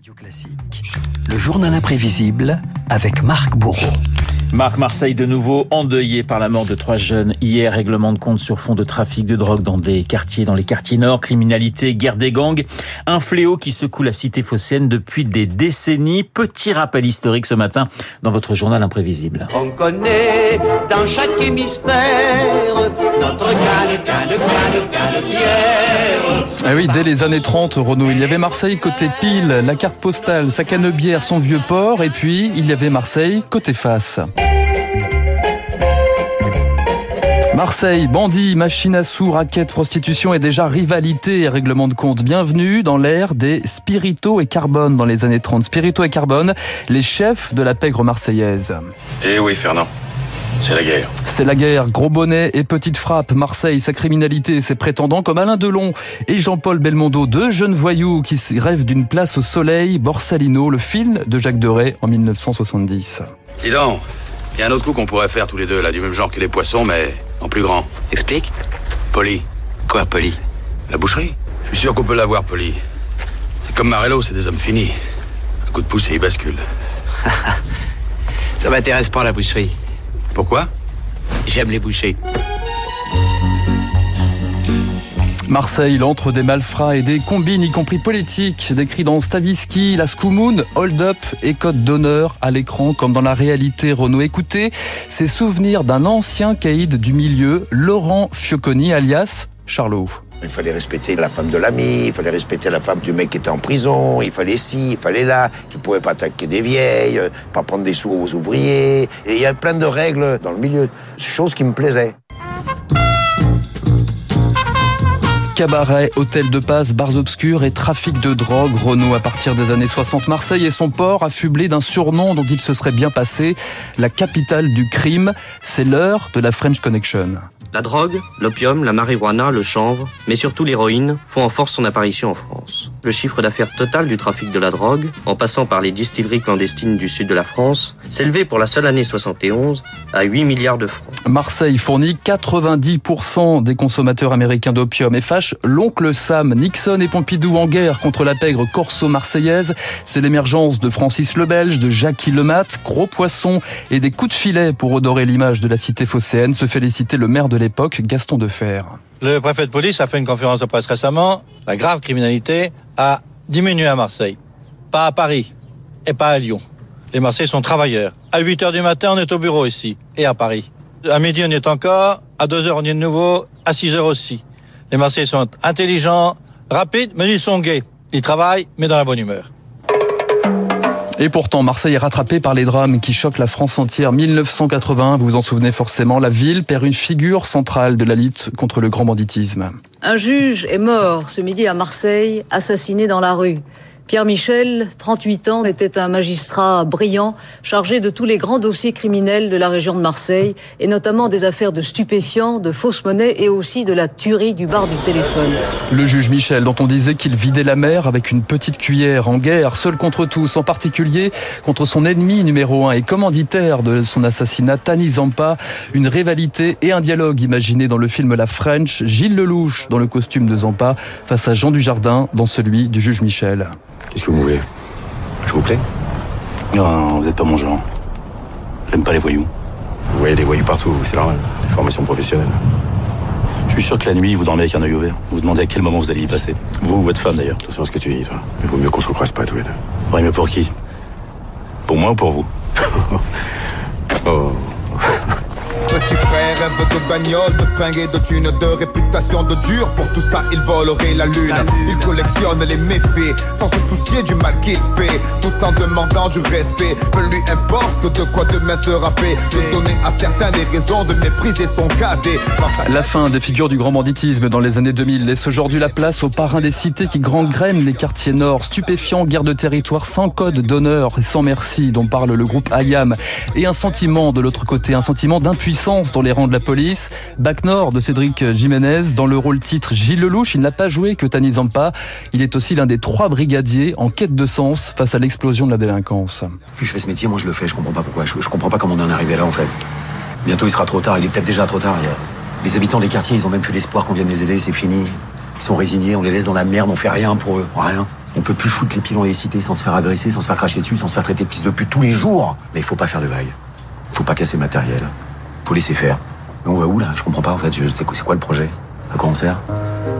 Radio Classique. Le journal imprévisible avec Marc Bourreau. Marc Marseille de nouveau endeuillé par la mort de trois jeunes hier. Règlement de compte sur fond de trafic de drogue dans des quartiers, dans les quartiers nord, criminalité, guerre des gangs. Un fléau qui secoue la cité phocéenne depuis des décennies. Petit rappel historique ce matin dans votre journal imprévisible. On connaît dans chaque hémisphère notre canne, canne, canne, canne, pierre. Ah oui, dès les années 30, Renaud, il y avait Marseille côté pile, la carte postale, sa cannebière, son vieux port, et puis il y avait Marseille côté face. Marseille, bandits, machine à sous, raquettes, prostitution et déjà rivalité et règlement de compte. Bienvenue dans l'ère des Spirito et Carbone dans les années 30. Spirito et Carbone, les chefs de la pègre marseillaise. Eh oui, Fernand. C'est la guerre. C'est la guerre, gros bonnet et petite frappe. Marseille, sa criminalité et ses prétendants comme Alain Delon et Jean-Paul Belmondo, deux jeunes voyous qui rêvent d'une place au soleil. Borsalino, le film de Jacques Deray en 1970. Dis donc, il y a un autre coup qu'on pourrait faire tous les deux, là, du même genre que les poissons, mais en plus grand. Explique. Poli. Quoi, Poli? La boucherie. Je suis sûr qu'on peut l'avoir, Poli. C'est comme Marello, c'est des hommes finis. Un coup de pouce et ils basculent. Ça m'intéresse pas, la boucherie. Pourquoi J'aime les bouchers. Marseille, l'antre des malfrats et des combines, y compris politiques, décrits dans Stavisky, la Scoumoun, Hold Up et Code d'honneur à l'écran, comme dans la réalité. Renaud, écoutez ces souvenirs d'un ancien caïd du milieu, Laurent Fioconi, alias Charlot. Il fallait respecter la femme de l'ami, il fallait respecter la femme du mec qui était en prison, il fallait ci, il fallait là, tu pouvais pas attaquer des vieilles, euh, pas prendre des sous aux ouvriers. Et il y a plein de règles dans le milieu, chose qui me plaisait. Cabaret, hôtel de passe, bars obscurs et trafic de drogue. Renault, à partir des années 60, Marseille et son port affublé d'un surnom dont il se serait bien passé, la capitale du crime. C'est l'heure de la French Connection. La drogue, l'opium, la marijuana, le chanvre, mais surtout l'héroïne, font en force son apparition en France. Le chiffre d'affaires total du trafic de la drogue, en passant par les distilleries clandestines du sud de la France, s'élevait pour la seule année 71 à 8 milliards de francs. Marseille fournit 90% des consommateurs américains d'opium et fâche l'oncle Sam, Nixon et Pompidou en guerre contre la pègre corso-marseillaise. C'est l'émergence de Francis le Belge, de Jackie Lemat, gros poisson et des coups de filet pour redorer l'image de la cité phocéenne, se féliciter le maire de l'époque, Gaston Defer. Le préfet de police a fait une conférence de presse récemment. La grave criminalité a diminué à Marseille. Pas à Paris et pas à Lyon. Les Marseillais sont travailleurs. À 8 h du matin, on est au bureau ici et à Paris. À midi, on y est encore. À 2 h on y est de nouveau. À 6 h aussi. Les Marseillais sont intelligents, rapides, mais ils sont gays. Ils travaillent, mais dans la bonne humeur. Et pourtant, Marseille est rattrapée par les drames qui choquent la France entière. 1981, vous vous en souvenez forcément, la ville perd une figure centrale de la lutte contre le grand banditisme. Un juge est mort ce midi à Marseille, assassiné dans la rue. Pierre Michel, 38 ans, était un magistrat brillant, chargé de tous les grands dossiers criminels de la région de Marseille, et notamment des affaires de stupéfiants, de fausses monnaies et aussi de la tuerie du bar du téléphone. Le juge Michel, dont on disait qu'il vidait la mer avec une petite cuillère, en guerre, seul contre tous, en particulier contre son ennemi numéro un et commanditaire de son assassinat, Tani Zampa, une rivalité et un dialogue imaginé dans le film La French, Gilles Lelouch dans le costume de Zampa, face à Jean Dujardin dans celui du juge Michel. Qu'est-ce que vous voulez? Je vous plais? Non, vous n'êtes pas mon genre. J'aime pas les voyous. Vous voyez des voyous partout, c'est normal. Des formations professionnelles. Je suis sûr que la nuit, vous dormez avec un œil ouvert. Vous vous demandez à quel moment vous allez y passer. Vous ou votre femme d'ailleurs. Attention à ce que tu dis, toi. Il vaut mieux qu'on se recroise pas tous les deux. Ouais, mais pour qui? Pour moi ou pour vous? Oh. Rêve de bagnole, de fringues et de thunes, de réputation de dur. Pour tout ça, il volerait la lune. Il collectionne les méfaits sans se soucier du mal qu'il fait. Tout en demandant du respect. Peu lui importe de quoi demain sera fait. De donner à certains des raisons de mépriser son cadet. La fin des figures du grand banditisme dans les années 2000 laisse aujourd'hui la place aux parrains des cités qui gangrenent les quartiers nord. Stupéfiants, guerre de territoire sans code d'honneur et sans merci dont parle le groupe Ayam. Et un sentiment de l'autre côté, un sentiment d'impuissance dans les de la police. Bac Nord de Cédric Jiménez, dans le rôle titre Gilles Lelouch, il n'a pas joué que Tani Zampa. Il est aussi l'un des trois brigadiers en quête de sens face à l'explosion de la délinquance. Plus je fais ce métier, moi je le fais, je comprends pas pourquoi. Je, comprends pas comment on en est arrivé là en fait. Bientôt il sera trop tard, il est peut-être déjà trop tard. Les habitants des quartiers, ils ont même plus l'espoir qu'on vienne les aider, c'est fini. Ils sont résignés, on les laisse dans la merde, on fait rien pour eux, rien. On peut plus foutre les pieds dans les cités sans se faire agresser, sans se faire cracher dessus, sans se faire traiter de fils de pute tous les jours. Mais il faut pas faire de vagues. Faut pas casser le matériel. Faut laisser faire. Mais on va où là? Je comprends pas en fait. Je sais quoi- c'est quoi le projet? À quoi on sert?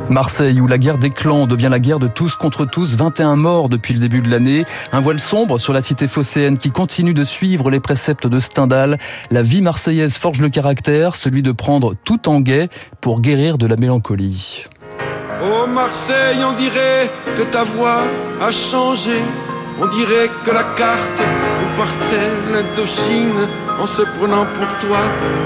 Marseille, où la guerre des clans devient la guerre de tous contre tous, 21 morts depuis le début de l'année, un voile sombre sur la cité phocéenne qui continue de suivre les préceptes de Stendhal. La vie marseillaise forge le caractère, celui de prendre tout en guet pour guérir de la mélancolie. Oh Marseille, on dirait que ta voix a changé. On dirait que la carte où partait l'Indochine en se prenant pour toi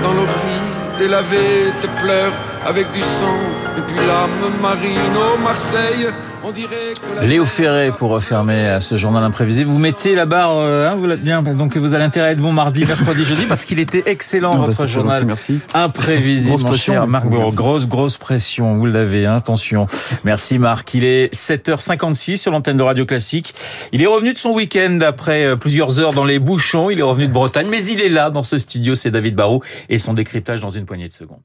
dans l'oreille délavé te pleure avec du sang et puis l'âme marine. Oh Marseille, on dirait que la Léo Ferré pour refermer euh, ce journal imprévisible. Vous mettez la barre, euh, hein, vous l'êtes bien, donc vous allez intérêt à être bon mardi, mercredi, jeudi, parce qu'il était excellent Ah bah, votre journal gentil, merci. imprévisible. Grosse mon pression, cher Marc merci. Grosse, grosse pression, vous l'avez, hein, attention. Merci Marc. Il est 7h56 sur l'antenne de Radio Classique. Il est revenu de son week-end après euh, plusieurs heures dans les bouchons. Il est revenu de Bretagne, mais il est là dans ce studio. C'est David Barrault et son décryptage dans une poignée de secondes.